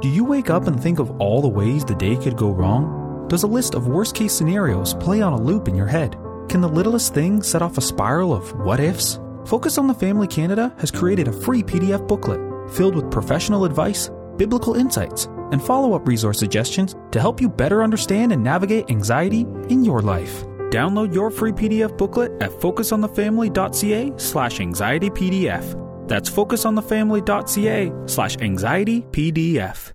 Do you wake up and think of all the ways the day could go wrong? Does a list of worst case scenarios play on a loop in your head? Can the littlest thing set off a spiral of what ifs? Focus on the Family Canada has created a free PDF booklet filled with professional advice, biblical insights, and follow up resource suggestions to help you better understand and navigate anxiety in your life. Download your free PDF booklet at focusonthefamily.ca slash anxietypdf. That's focusonthefamily.ca slash anxietypdf.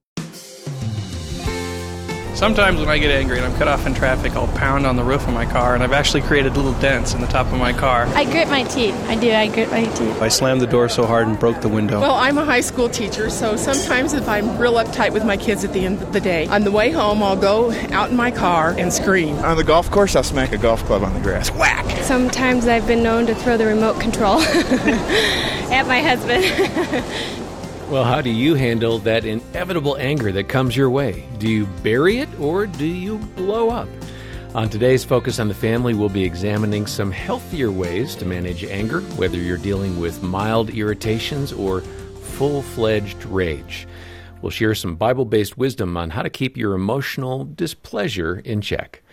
Sometimes when I get angry and I'm cut off in traffic, I'll pound on the roof of my car, and I've actually created little dents in the top of my car. I grit my teeth. I do. I grit my teeth. I slammed the door so hard and broke the window. Well, I'm a high school teacher, so sometimes if I'm real uptight with my kids at the end of the day, on the way home, I'll go out in my car and scream. On the golf course, I'll smack a golf club on the grass. Whack! Sometimes I've been known to throw the remote control at my husband. Well, how do you handle that inevitable anger that comes your way? Do you bury it or do you blow up? On today's Focus on the Family, we'll be examining some healthier ways to manage anger, whether you're dealing with mild irritations or full fledged rage. We'll share some Bible based wisdom on how to keep your emotional displeasure in check.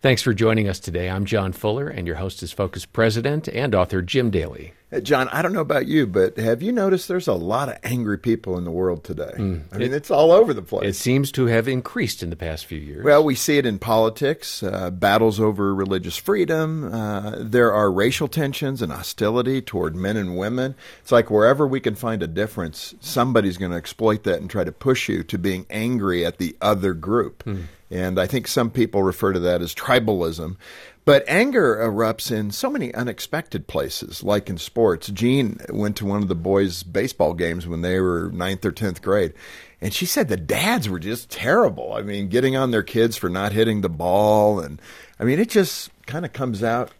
Thanks for joining us today. I'm John Fuller, and your host is Focus President and author Jim Daly. John, I don't know about you, but have you noticed there's a lot of angry people in the world today? Mm, I mean, it, it's all over the place. It seems to have increased in the past few years. Well, we see it in politics, uh, battles over religious freedom. Uh, there are racial tensions and hostility toward men and women. It's like wherever we can find a difference, somebody's going to exploit that and try to push you to being angry at the other group. Mm. And I think some people refer to that as tribalism. But anger erupts in so many unexpected places, like in sports. Jean went to one of the boys' baseball games when they were ninth or tenth grade, and she said the dads were just terrible. I mean, getting on their kids for not hitting the ball, and I mean, it just kind of comes out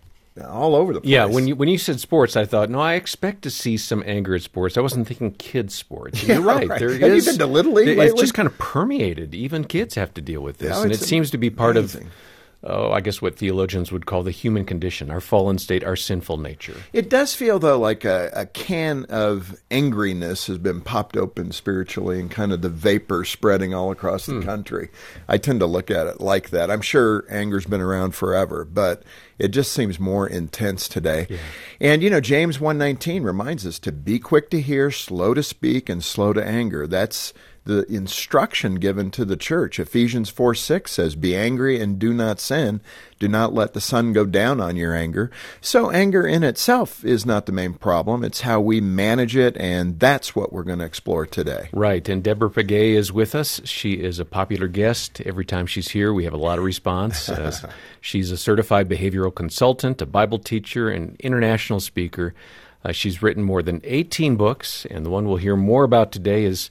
all over the place. Yeah, when you when you said sports, I thought, no, I expect to see some anger at sports. I wasn't thinking kids sports. You're right. right. There Have is, you been to Little League? It's just kind of permeated. Even kids have to deal with this, and it seems to be part amazing. of oh, I guess what theologians would call the human condition, our fallen state, our sinful nature. It does feel, though, like a, a, can of angriness has been popped open spiritually and kind of the vapor spreading all across the hmm. country. I tend to look at it like that. I'm sure anger's been around forever, but it just seems more intense today. Yeah. And, you know, James 119 reminds us to be quick to hear, slow to speak, and slow to anger. That's the instruction given to the church. Ephesians 4 6 says, Be angry and do not sin. Do not let the sun go down on your anger. So, anger in itself is not the main problem. It's how we manage it, and that's what we're going to explore today. Right. And Deborah Pegues is with us. She is a popular guest. Every time she's here, we have a lot of response. Uh, she's a certified behavioral consultant, a Bible teacher, and international speaker. Uh, she's written more than 18 books, and the one we'll hear more about today is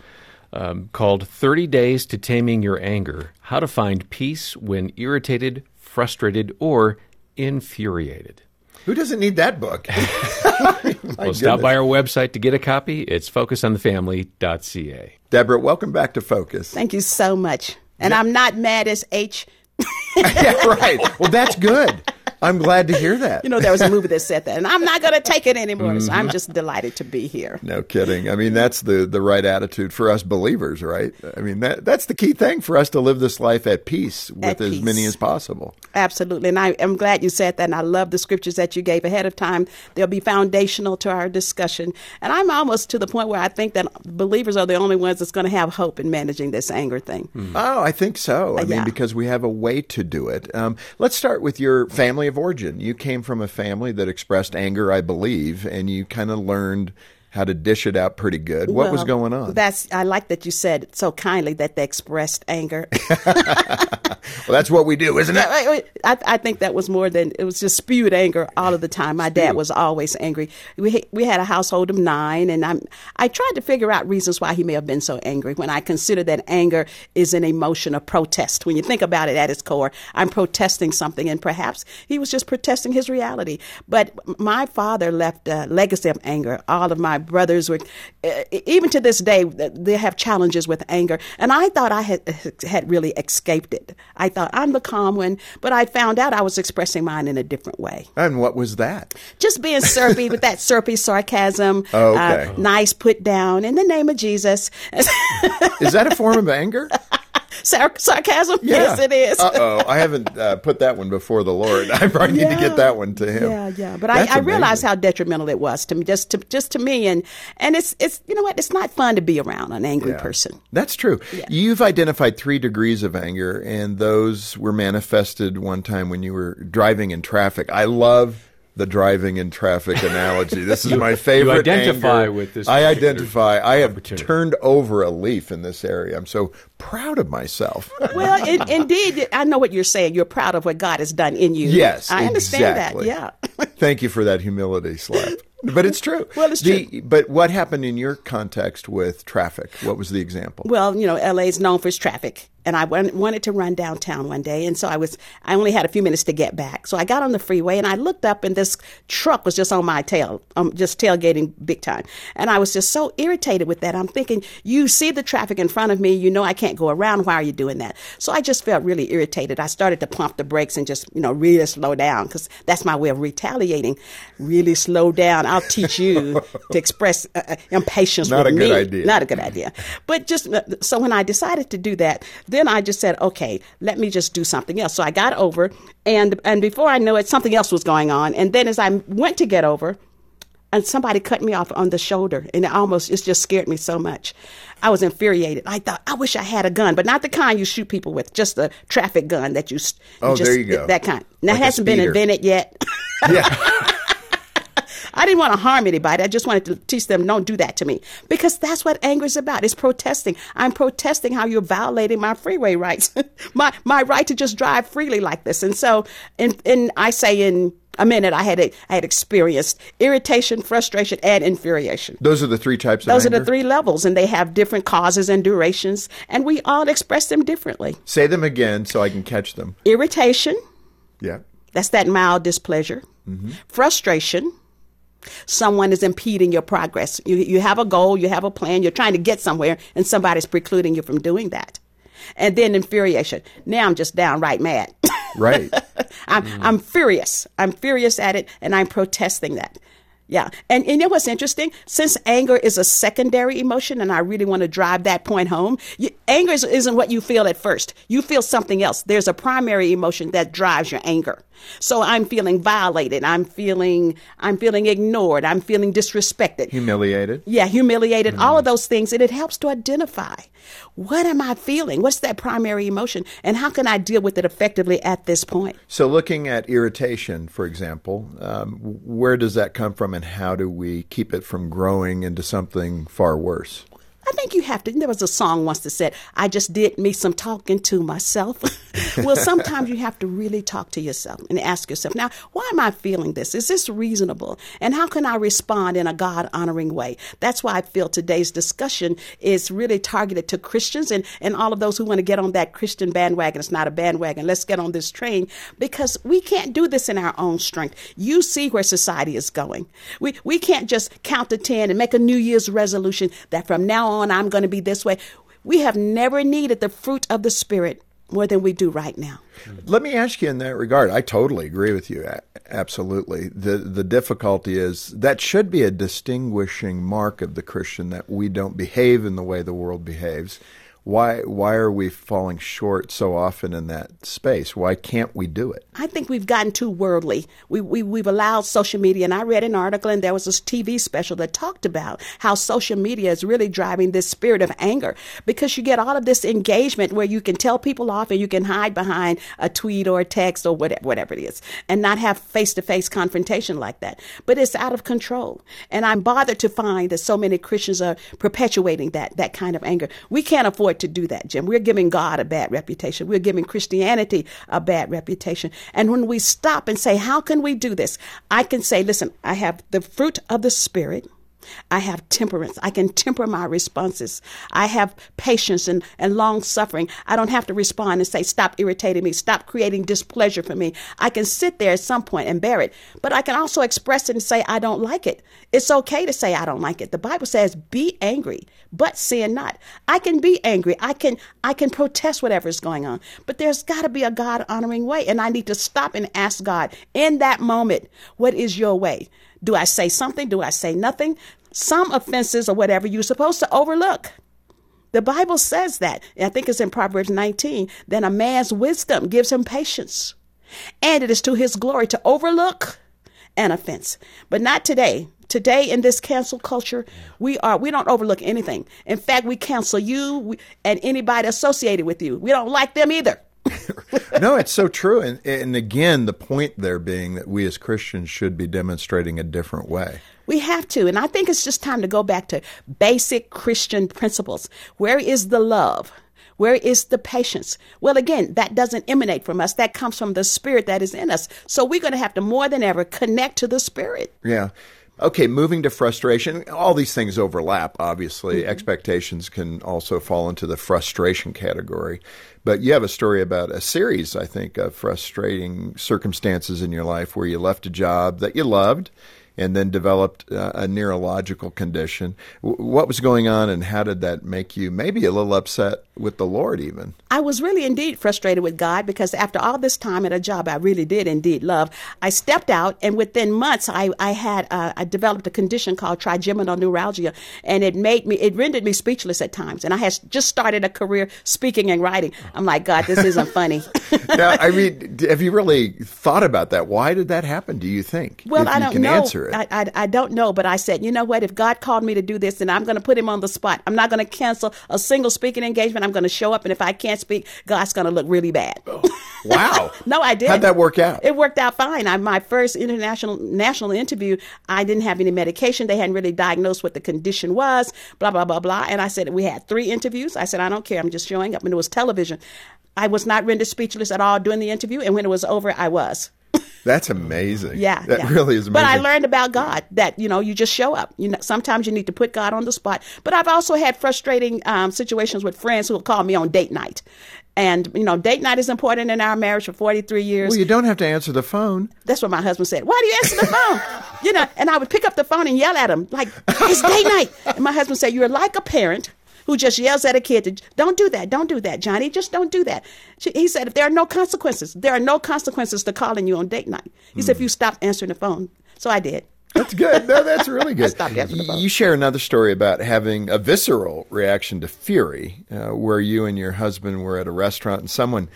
um, called 30 Days to Taming Your Anger How to Find Peace When Irritated, Frustrated, or Infuriated. Who doesn't need that book? well, stop by our website to get a copy. It's focusonthefamily.ca. Deborah, welcome back to Focus. Thank you so much. And I'm not mad as H. yeah, right. Well, that's good. I'm glad to hear that. You know, there was a movie that said that, and I'm not going to take it anymore. Mm-hmm. So I'm mm-hmm. just delighted to be here. No kidding. I mean, that's the the right attitude for us believers, right? I mean, that that's the key thing for us to live this life at peace with at as peace. many as possible. Absolutely, and I am glad you said that. And I love the scriptures that you gave ahead of time. They'll be foundational to our discussion. And I'm almost to the point where I think that believers are the only ones that's going to have hope in managing this anger thing. Mm. Oh, I think so. I uh, mean, because we have a way to do it. Um, let's start with your family of origin. You came from a family that expressed anger, I believe, and you kind of learned how to dish it out pretty good. What well, was going on? That's I like that you said so kindly that they expressed anger. well, that's what we do, isn't it? I, I, think that was more than it was just spewed anger all of the time. My dad was always angry. We we had a household of nine, and I'm I tried to figure out reasons why he may have been so angry. When I consider that anger is an emotion of protest. When you think about it at its core, I'm protesting something, and perhaps he was just protesting his reality. But my father left a legacy of anger. All of my brothers were, uh, even to this day, they have challenges with anger. And I thought I had, had really escaped it. I thought I'm the calm one, but I found out I was expressing mine in a different way. And what was that? Just being syrupy with that syrupy sarcasm. Oh, okay. Uh, nice put down in the name of Jesus. Is that a form of anger? Sar- sarcasm? Yeah. Yes, it is. uh oh, I haven't uh, put that one before the Lord. I probably need to get that one to him. Yeah, yeah. But I, I realized how detrimental it was to me, just to just to me, and and it's it's you know what? It's not fun to be around an angry Yeah. person. That's true. You've identified three degrees of anger, and those were manifested one time when you were driving in traffic. I love the driving in traffic analogy. This is my favorite. identify anger. with this I identify. I have turned over a leaf in this area. I'm so proud of myself. Well, in, indeed, I know what you're saying. You're proud of what God has done in you. Yes, I understand exactly. that. Yeah. Thank you for that humility slap. But it's true. Well, it's The- But what happened in your context with traffic? What was the example? Well, you know, LA is known for its traffic, and I wan- wanted to run downtown one day, and so I was. I only had a few minutes to get back, so I got on the freeway and I looked up, and this truck was just on my tail, um, just tailgating big time, and I was just so irritated with that. I'm thinking, you see the traffic in front of me, you know I can't go around. Why are you doing that? So I just felt really irritated. I started to pump the brakes and just, you know, really slow down because that's my way of retaliating. Really slow down. I'll teach you to express uh, uh, impatience Not with a good idea. Not a good idea. But just uh, so when I decided to do that, then I just said, okay, let me just do something else. So I got over, and and before I know it, something else was going on. And then as I went to get over, and somebody cut me off on the shoulder, and it almost it just scared me so much. I was infuriated. I thought, I wish I had a gun, but not the kind you shoot people with, just a traffic gun that you. s- Oh, just, there you go. That kind. Now Like it hasn't been invented yet. Yeah. I didn't want to harm anybody. I just wanted to teach them, don't do that to me. Because that's what anger is about. It's protesting. I'm protesting how you're violating my freeway rights, my, my right to just drive freely like this. And so, and, in, I say in a minute, I had, I had experienced irritation, frustration, and infuriation. Those are the three types of Those anger? are the three levels, and they have different causes and durations, and we all express them differently. Say them again so I can catch them. Irritation, Yeah. That's that mild displeasure. Mm-hmm. Frustration. Someone is impeding your progress. You, you have a goal, you have a plan, you're trying to get somewhere, and somebody's precluding you from doing that. And then infuriation. Now I'm just downright mad. Right. I'm, mm. I'm furious. I'm furious at it, and I'm protesting that. Yeah. And, and you know what's interesting? Since anger is a secondary emotion, and I really want to drive that point home, you, anger is, isn't what you feel at first. You feel something else. There's a primary emotion that drives your anger. So I'm feeling violated. I'm feeling, I'm feeling ignored. I'm feeling disrespected. Humiliated. Yeah, humiliated, all of those things. And it helps to identify what am I feeling? What's that primary emotion? And how can I deal with it effectively at this point? So, looking at irritation, for example, um, where does that come from, and how do we keep it from growing into something far worse? I think you have to. There was a song once that said, I just did me some talking to myself. well, sometimes you have to really talk to yourself and ask yourself, now, why am I feeling this? Is this reasonable? And how can I respond in a God honoring way? That's why I feel today's discussion is really targeted to Christians and, and all of those who want to get on that Christian bandwagon. It's not a bandwagon. Let's get on this train because we can't do this in our own strength. You see where society is going. We, we can't just count to 10 and make a New Year's resolution that from now on I'm going to be this way. We have never needed the fruit of the Spirit more than we do right now. Let me ask you in that regard. I totally agree with you. Absolutely. The the difficulty is that should be a distinguishing mark of the Christian that we don't behave in the way the world behaves. Why why are we falling short so often in that space? Why can't we do it? I think we've gotten too worldly. We, we, we've allowed social media, and I read an article, and there was this TV special that talked about how social media is really driving this spirit of anger because you get all of this engagement where you can tell people off and you can hide behind a tweet or a text or whatever, whatever it is and not have face to face confrontation like that. But it's out of control. And I'm bothered to find that so many Christians are perpetuating that, that kind of anger. We can't afford to do that, Jim. We're giving God a bad reputation. We're giving Christianity a bad reputation. And when we stop and say, how can we do this? I can say, listen, I have the fruit of the Spirit. I have temperance. I can temper my responses. I have patience and, and long suffering. I don't have to respond and say, stop irritating me, stop creating displeasure for me. I can sit there at some point and bear it, but I can also express it and say, I don't like it. It's okay to say, I don't like it. The Bible says, be angry, but sin not. I can be angry. I can, I can protest whatever is going on, but there's got to be a God honoring way. And I need to stop and ask God in that moment, what is your way? Do I say something? Do I say nothing? Some offenses or whatever you're supposed to overlook. The Bible says that. I think it's in Proverbs 19. Then a man's wisdom gives him patience. And it is to his glory to overlook an offense. But not today. Today in this cancel culture, we are we don't overlook anything. In fact, we cancel you and anybody associated with you. We don't like them either. no, it's so true. And, and again, the point there being that we as Christians should be demonstrating a different way. We have to. And I think it's just time to go back to basic Christian principles. Where is the love? Where is the patience? Well, again, that doesn't emanate from us. That comes from the spirit that is in us. So we're going to have to more than ever connect to the spirit. Yeah. Okay, moving to frustration. All these things overlap, obviously. Mm-hmm. Expectations can also fall into the frustration category. But you have a story about a series, I think, of frustrating circumstances in your life where you left a job that you loved and then developed uh, a neurological condition. W- what was going on, and how did that make you maybe a little upset with the Lord, even? I was really indeed frustrated with God because after all this time at a job I really did indeed love, I stepped out, and within months I, I had uh, I developed a condition called trigeminal neuralgia, and it made me it rendered me speechless at times. And I had just started a career speaking and writing. I'm like, God, this isn't funny. now, I mean, have you really thought about that? Why did that happen? Do you think? Well, if I don't know. I, I, I, don't know, but I said, you know what? If God called me to do this, then I'm going to put him on the spot. I'm not going to cancel a single speaking engagement. I'm going to show up, and if I can't speak, God's going to look really bad. Oh, wow. no, I did. How'd that work out? It worked out fine. I, my first international national interview, I didn't have any medication. They hadn't really diagnosed what the condition was. Blah blah blah blah. And I said we had three interviews. I said I don't care. I'm just showing up, and it was television. I was not rendered speechless at all during the interview, and when it was over, I was. That's amazing. Yeah, that yeah. really is amazing. But I learned about God that you know you just show up. You know, sometimes you need to put God on the spot. But I've also had frustrating um, situations with friends who will call me on date night, and you know, date night is important in our marriage for forty three years. Well, you don't have to answer the phone. That's what my husband said. Why do you answer the phone? you know, and I would pick up the phone and yell at him like, "It's date night." And my husband said, "You're like a parent." Who just yells at a kid to don't do that, don't do that, Johnny, just don't do that. She, he said, if there are no consequences, there are no consequences to calling you on date night. He said, if you stop answering the phone. So I did. That's good. No, that's really good. stopped answering the phone. You share another story about having a visceral reaction to fury, uh, where you and your husband were at a restaurant and someone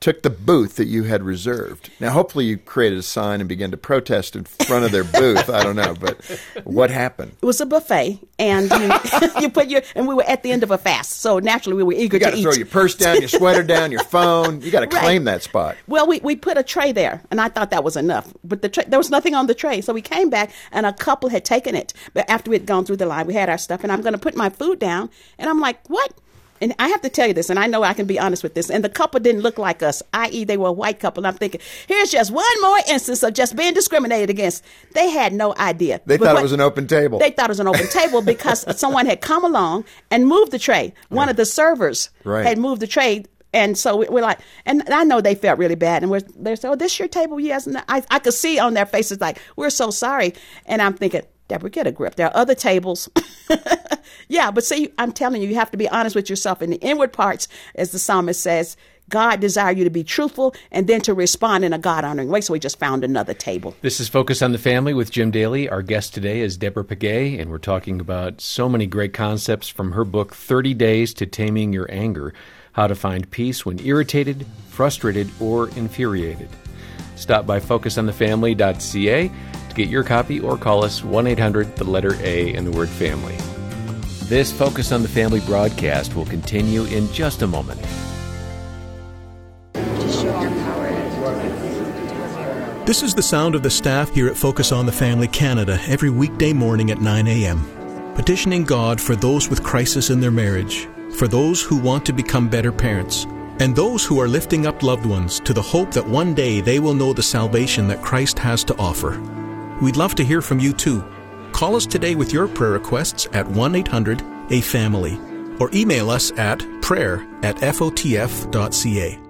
took the booth that you had reserved. Now, hopefully, you created a sign and began to protest in front of their booth. I don't know, but what happened? It was a buffet, and you, you put your and we were at the end of a fast, so naturally we were eager You got to to eat. throw your purse down, your sweater down, your phone. You got to Right. claim that spot. Well, we, we put a tray there, and I thought that was enough. But the tray, there was nothing on the tray, so we came back, and a couple had taken it. But after we had gone through the line, we had our stuff, and I'm going to put my food down, and I'm like, what? And I have to tell you this, and I know I can be honest with this. And the couple didn't look like us, i.e., they were a white couple. And I'm thinking, here's just one more instance of just being discriminated against. They had no idea. They thought what- it was an open table. They thought it was an open table because someone had come along and moved the tray. One of the servers Right. had moved the tray. And so we- we're like, and I know they felt really bad. And we're, they're saying, oh, this your table? Yes. And I, I could see on their faces, like, we're so sorry. And I'm thinking, Deborah, get a grip. There are other tables. yeah, but see, I'm telling you, you have to be honest with yourself in the inward parts, as the psalmist says. God desire you to be truthful and then to respond in a God honoring way. So we just found another table. This is Focus on the Family with Jim Daly. Our guest today is Deborah Pegues, and we're talking about so many great concepts from her book, 30 Days to Taming Your Anger How to Find Peace When Irritated, Frustrated, or Infuriated. Stop by focusonthefamily.ca to get your copy or call us 1 800 the letter A and the word family. This Focus on the Family broadcast will continue in just a moment. This is the sound of the staff here at Focus on the Family Canada every weekday morning at 9 a.m. Petitioning God for those with crisis in their marriage, for those who want to become better parents, and those who are lifting up loved ones to the hope that one day they will know the salvation that Christ has to offer. We'd love to hear from you too. Call us today with your prayer requests at 1 800 A Family or email us at prayer at FOTF.ca.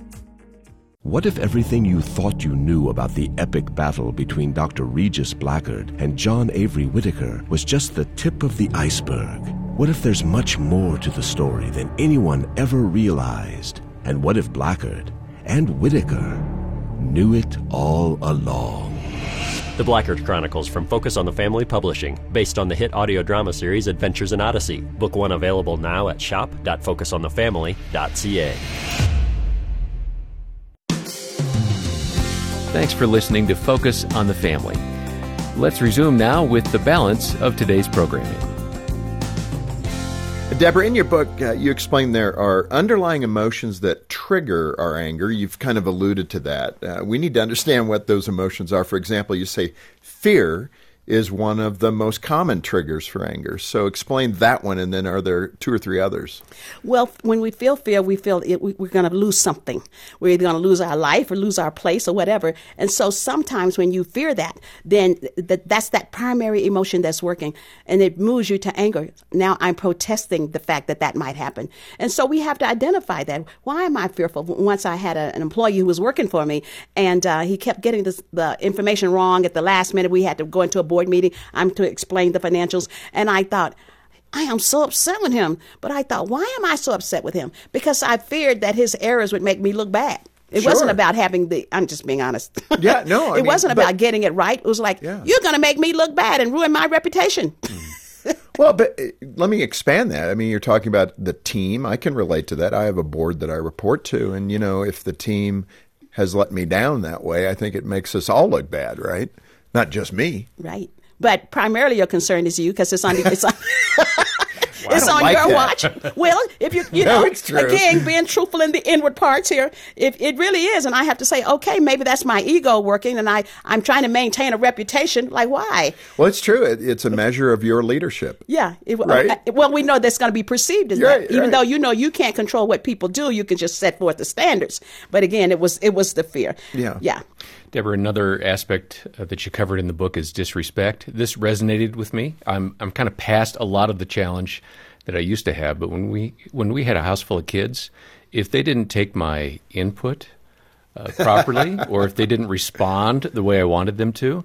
What if everything you thought you knew about the epic battle between Dr. Regis Blackgaard and John Avery Whittaker was just the tip of the iceberg? What if there's much more to the story than anyone ever realized? And what if Blackgaard and Whittaker knew it all along? The Blackgaard Chronicles from Focus on the Family Publishing, based on the hit audio drama series Adventures in Odyssey. Book one available now at shop.focusonthefamily.ca. Thanks for listening to Focus on the Family. Let's resume now with the balance of today's programming. Deborah, in your book, uh, you explain there are underlying emotions that trigger our anger. You've kind of alluded to that. Uh, we need to understand what those emotions are. For example, you say fear is one of the most common triggers for anger. So explain that one, and then are there two or three others? Well, when we feel fear, we feel it, we, are going to lose something. We're either going to lose our life or lose our place or whatever. And so sometimes when you fear that, then th- that's that primary emotion that's working, and it moves you to anger. Now I'm protesting the fact that that might happen. And so we have to identify that. Why am I fearful? Once I had a, an employee who was working for me, and uh, he kept getting this, the information wrong at the last minute. We had to go into a board meeting. I'm to explain the financials. And I thought, I am so upset with him. But I thought, why am I so upset with him? Because I feared that his errors would make me look bad. It sure. wasn't about having the. I'm just being honest. Yeah, no. It mean, wasn't about getting it right. It was like yeah. you're going to make me look bad and ruin my reputation. Mm. well, but uh, let me expand that. I mean, you're talking about the team. I can relate to that. I have a board that I report to, and you know, if the team has let me down that way, I think it makes us all look bad, right? Not just me. Right. But primarily your concern is you because it's on, it's on it's on like your that. watch. Well, if you you No, know again being truthful in the inward parts here, if it really is, and I have to say, okay, maybe that's my ego working, and I I'm trying to maintain a reputation. Like why? Well, it's true. It, it's a measure of your leadership. Yeah. It, Right. uh, well, we know that's going to be perceived as that. Even right. though you know you can't control what people do, you can just set forth the standards. But again, it was it was the fear. Yeah. Yeah. Deborah, another aspect uh, that you covered in the book is disrespect. This resonated with me. I'm I'm kind of past a lot of the challenge that I used to have, but when we when we had a house full of kids, if they didn't take my input uh, properly, or if they didn't respond the way I wanted them to,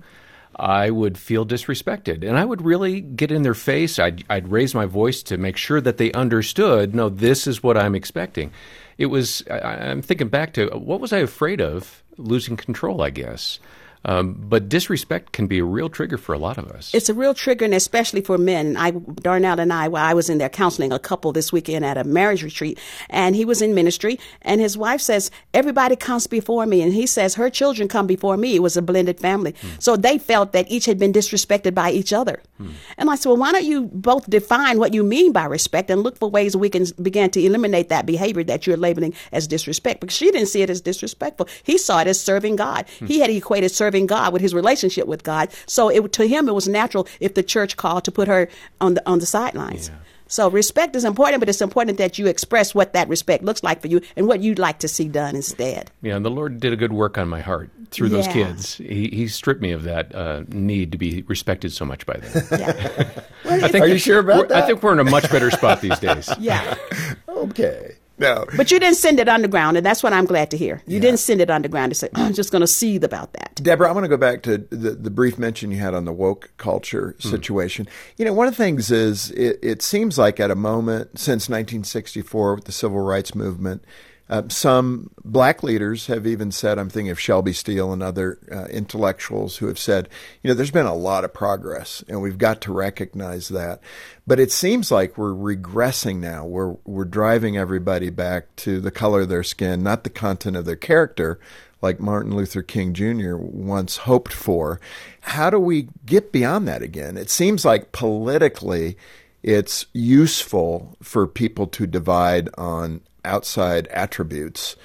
I would feel disrespected, and I would really get in their face. I'd, I'd raise my voice to make sure that they understood. No, this is what I'm expecting. It was. I, I'm thinking back to what was I afraid of? Losing control, I guess. Um, but disrespect can be a real trigger for a lot of us. It's a real trigger, and especially for men. I, Darnell and I, well, I was in there counseling a couple this weekend at a marriage retreat, and he was in ministry, and his wife says, Everybody comes before me. And he says, Her children come before me. It was a blended family. Hmm. So they felt that each had been disrespected by each other. Hmm. And I said, Well, why don't you both define what you mean by respect and look for ways we can begin to eliminate that behavior that you're labeling as disrespect? Because she didn't see it as disrespectful. He saw it as serving God. Hmm. He had equated serving God with his relationship with God. So it, to him, it was natural if the church called to put her on the on the sidelines. So respect is important, but it's important that you express what that respect looks like for you and what you'd like to see done instead. Yeah, and the Lord did a good work on my heart through those kids. He, he stripped me of that uh, need to be respected so much by them. I Are you sure about we're- I think we're in a much better spot these days. Yeah. Okay. No. But you didn't send it underground, and that's what I'm glad to hear. You didn't send it underground to say, I'm just going to seethe about that. Deborah, I want to go back to the, the brief mention you had on the woke culture hmm. situation. You know, one of the things is it, it seems like at a moment since 1964 with the civil rights movement, Uh, some black leaders have even said, I'm thinking of Shelby Steele and other uh, intellectuals who have said, you know, there's been a lot of progress and we've got to recognize that. But it seems like we're regressing now. We're, we're driving everybody back to the color of their skin, not the content of their character, like Martin Luther King Jr. once hoped for. How do we get beyond that again? It seems like politically it's useful for people to divide on outside attributes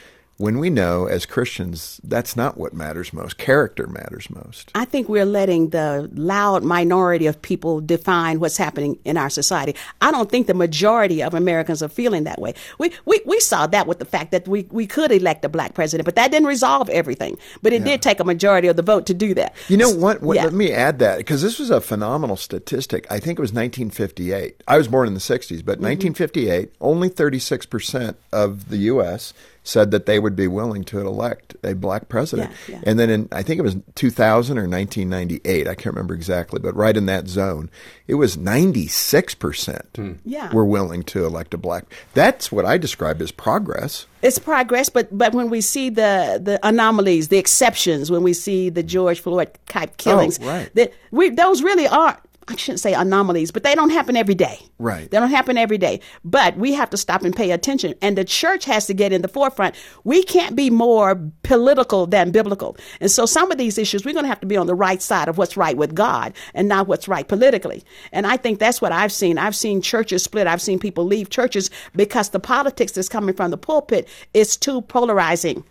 when we know as Christians that's not what matters most. Character matters most. I think we're letting the loud minority of people define what's happening in our society. I don't think the majority of Americans are feeling that way. We we, we saw that with the fact that we, we could elect a black president, but that didn't resolve everything. But it yeah. did take a majority of the vote to do that. You know what? what yeah. Let me add that because this was a phenomenal statistic. I think it was 1958. I was born in the 60s, but mm-hmm. 1958, only 36% of the U.S said that they would be willing to elect a black president. Yeah, yeah. And then in, I think it was 2000 or 1998, I can't remember exactly, but right in that zone, it was 96% hmm. yeah. were willing to elect a black. That's what I describe as progress. It's progress, but but when we see the the anomalies, the exceptions, when we see the George Floyd type killings, oh, right. that we those really are I shouldn't say anomalies, but they don't happen every day. Right. They don't happen every day. But we have to stop and pay attention. And the church has to get in the forefront. We can't be more political than biblical. And so some of these issues, we're going to have to be on the right side of what's right with God and not what's right politically. And I think that's what I've seen. I've seen churches split. I've seen people leave churches because the politics that's coming from the pulpit is too polarizing.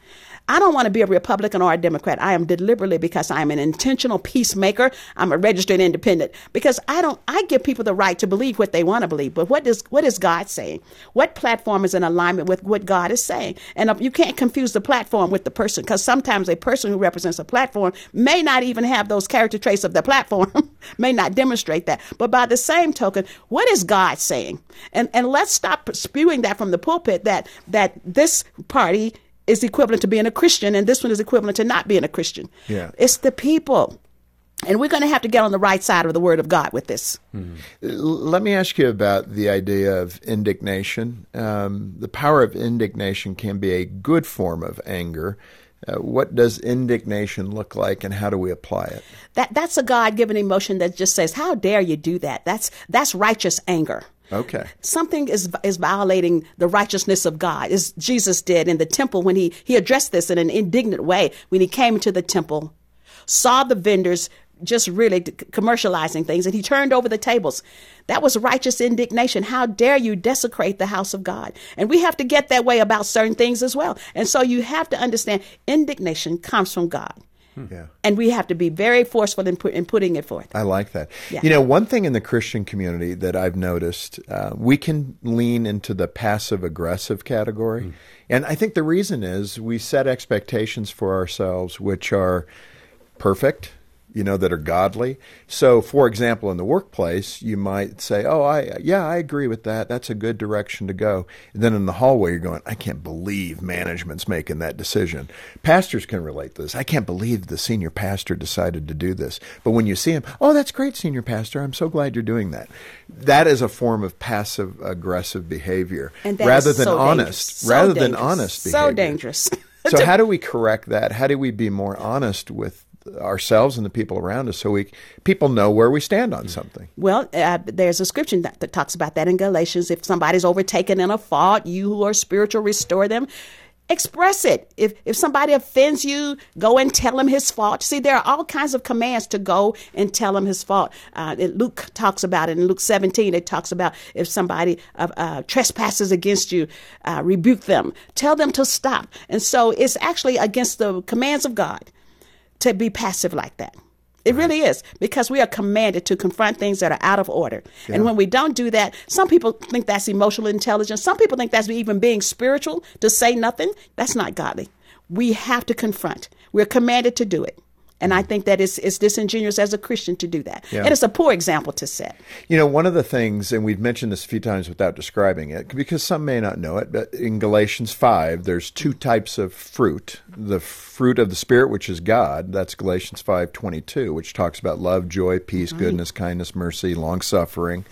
I don't want to be a Republican or a Democrat. I am deliberately because I am an intentional peacemaker. I'm a registered independent because I don't. I give people the right to believe what they want to believe. But what is what is God saying? What platform is in alignment with what God is saying? And um, you can't confuse the platform with the person because sometimes a person who represents a platform may not even have those character traits of the platform, may not demonstrate that. But by the same token, what is God saying? And and let's stop spewing that from the pulpit that that this party is equivalent to being a Christian, and this one is equivalent to not being a Christian. Yeah. It's the people. And we're going to have to get on the right side of the Word of God with this. Mm-hmm. Let me ask you about the idea of indignation. Um, the power of indignation can be a good form of anger. Uh, what does indignation look like, and how do we apply it? That that's a God given emotion that just says, "How dare you do that?" That's that's righteous anger. Okay. Something is is violating the righteousness of God, as Jesus did in the temple when he he addressed this in an indignant way when he came into the temple, saw the vendors just really commercializing things, and he turned over the tables. That was righteous indignation. How dare you desecrate the house of God? And we have to get that way about certain things as well. And so you have to understand indignation comes from God. Yeah. And we have to be very forceful in, put, in putting it forth. I like that. Yeah. You know, one thing in the Christian community that I've noticed, uh, we can lean into the passive aggressive category. Mm. And I think the reason is we set expectations for ourselves which are perfect you know, that are godly. So, for example, in the workplace, you might say, "Oh, I yeah, I agree with that. That's a good direction to go." And then in the hallway, you're going, "I can't believe management's making that decision." Pastors can relate to this. I can't believe the senior pastor decided to do this. But when you see him, "Oh, that's great, senior pastor. I'm so glad you're doing that." That is a form of passive aggressive behavior rather than so honest, so rather dangerous. than honest behavior. So dangerous. so how do we correct that? How do we be more honest with ourselves and the people around us so we people know where we stand on something. Well, uh, there's a scripture that, that, talks about that in Galatians. If somebody's overtaken in a fault, you who are spiritual restore them. Express it. If if somebody offends you, go and tell him his fault. See, there are all kinds of commands to go and tell him his fault. Uh, Luke talks about it in Luke 17. It talks about if somebody uh, uh trespasses against you, uh, rebuke them, tell them to stop. And so it's actually against the commands of God to be passive like that. It right. really is because we are commanded to confront things that are out of order. Yeah. And when we don't do that, some people think that's emotional intelligence. Some people think that's even being spiritual to say nothing. That's not godly. We have to confront. We're commanded to do it. And I think that it's, it's disingenuous as a Christian to do that. Yeah. And it's a poor example to set. You know, one of the things, and we've mentioned this a few times without describing it, because some may not know it, but in Galatians 5, there's two types of fruit. The fruit of the Spirit, which is God, that's Galatians 5.22, which talks about love, joy, peace, right. goodness, kindness, mercy, long-suffering,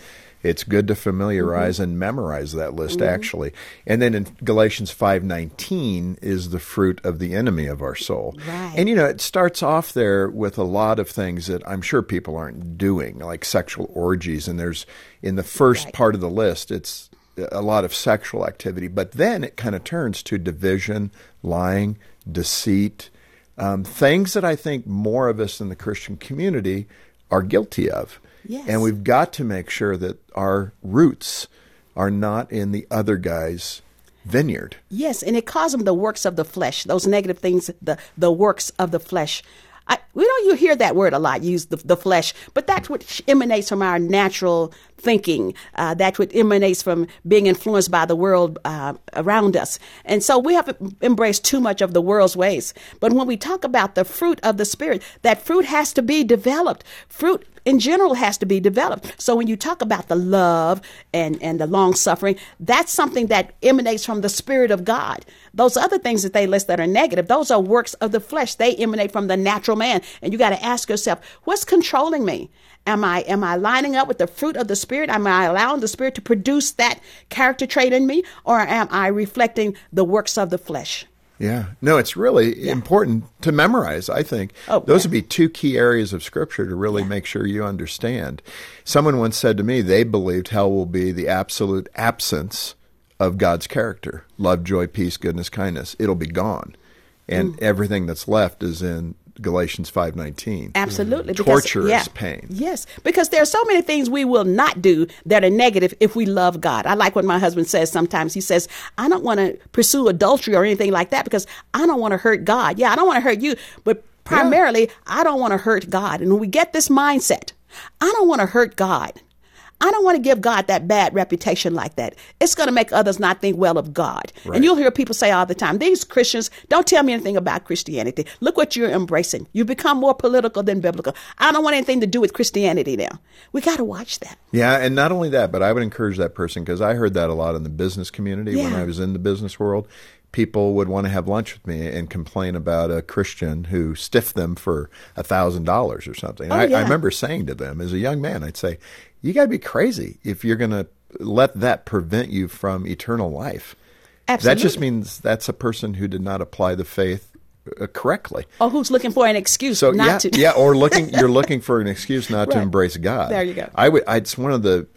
it's good to familiarize Mm-hmm. and memorize that list Mhm. actually. And then in Galatians 5:19 is the fruit of the enemy of our soul. Right. And you know, it starts off there with a lot of things that I'm sure people aren't doing, like sexual orgies and there's in the first part of the list it's a lot of sexual activity, but then it kind of turns to division, lying, deceit, um, things that I think more of us in the Christian community are guilty of. Yes. And we've got to make sure that our roots are not in the other guy's vineyard. Yes, and it calls them the works of the flesh. Those negative things, the the works of the flesh. I, we don't you hear that word a lot, use the, the flesh, but that's what emanates from our natural thinking. Uh, that's what emanates from being influenced by the world uh, around us. And so we have embraced too much of the world's ways. But when we talk about the fruit of the Spirit, that fruit has to be developed. Fruit in general has to be developed. So when you talk about the love and, and the long suffering, that's something that emanates from the Spirit of God. Those other things that they list that are negative, those are works of the flesh. They emanate from the natural man. And you got to ask yourself, what's controlling me? Am I am I lining up with the fruit of the spirit? Am I allowing the spirit to produce that character trait in me, or am I reflecting the works of the flesh? Yeah. No, it's really important to memorize, I think. Oh, Those would be two key areas of Scripture to really make sure you understand. Someone once said to me they believed hell will be the absolute absence of God's character love, joy, peace, goodness, kindness. It'll be gone. And Mm. everything that's left is in Galatians 5:19. Absolutely. because- Torture yeah. is pain. Yes, because there are so many things we will not do that are negative if we love God. I like what my husband says sometimes. He says, I don't want to pursue adultery or anything like that because I don't want to hurt God. Yeah, I don't want to hurt you, but primarily, I don't want to hurt God. And when we get this mindset, I don't want to hurt God. I don't want to give God that bad reputation like that. It's going to make others not think well of God. Right. And you'll hear people say all the time, these Christians don't tell me anything about Christianity. Look what you're embracing. You become more political than biblical. I don't want anything to do with Christianity now. We got to watch that. Yeah, and not only that, but I would encourage that person because I heard that a lot in the business community when I was in the business world. People would want to have lunch with me and complain about a Christian who stiffed them for a thousand dollars or something. Oh, I, yeah. I remember saying to them as a young man, I'd say, "You got to be crazy if you're going to let that prevent you from eternal life." Absolutely. That just means that's a person who did not apply the faith uh, correctly. Or who's looking for an excuse So not yeah, to. yeah, or looking you're looking for an excuse not to embrace God. There you go. I would. I, it's one of the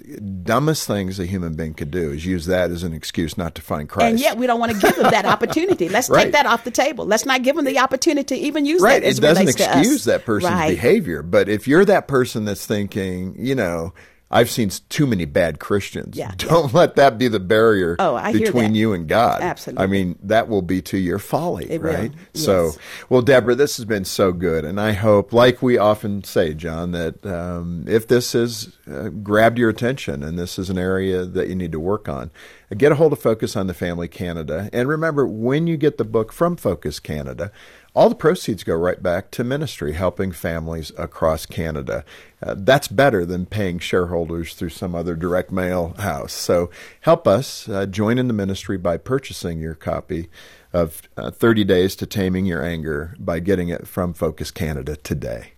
dumbest things a human being could do is use that as an excuse not to find Christ. And yet we don't want to give them that opportunity. Let's Right. take that off the table. Let's not give them the opportunity to even use right, that as it doesn't relates to us. excuse that person's Right. behavior, but if you're that person that's thinking, you know. I've seen too many bad Christians. Yeah, Don't let that be the barrier Oh, between you and God. Absolutely. I mean, that will be to your folly, It right? So, well, Deborah, this has been so good. And I hope, like we often say, John, that um, if this has uh, grabbed your attention and this is an area that you need to work on, get a hold of Focus on the Family Canada. And remember, when you get the book from Focus Canada, all the proceeds go right back to ministry, helping families across Canada. Uh, that's better than paying shareholders through some other direct mail house. So help us uh, join in the ministry by purchasing your copy of uh, 30 Days to Taming Your Anger by getting it from Focus Canada today.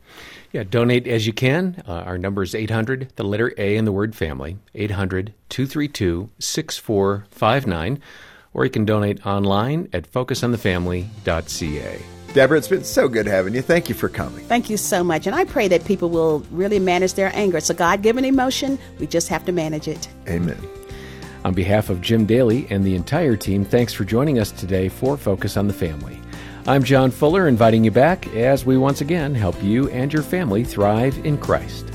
Yeah, donate as you can. Uh, our number is 800, the letter A in the word family, 800 232 6459. Or you can donate online at focusonthefamily.ca. Deborah, it's been so good having you. Thank you for coming. Thank you so much. And I pray that people will really manage their anger. It's a God given emotion. We just have to manage it. Amen. On behalf of Jim Daly and the entire team, thanks for joining us today for Focus on the Family. I'm John Fuller, inviting you back as we once again help you and your family thrive in Christ.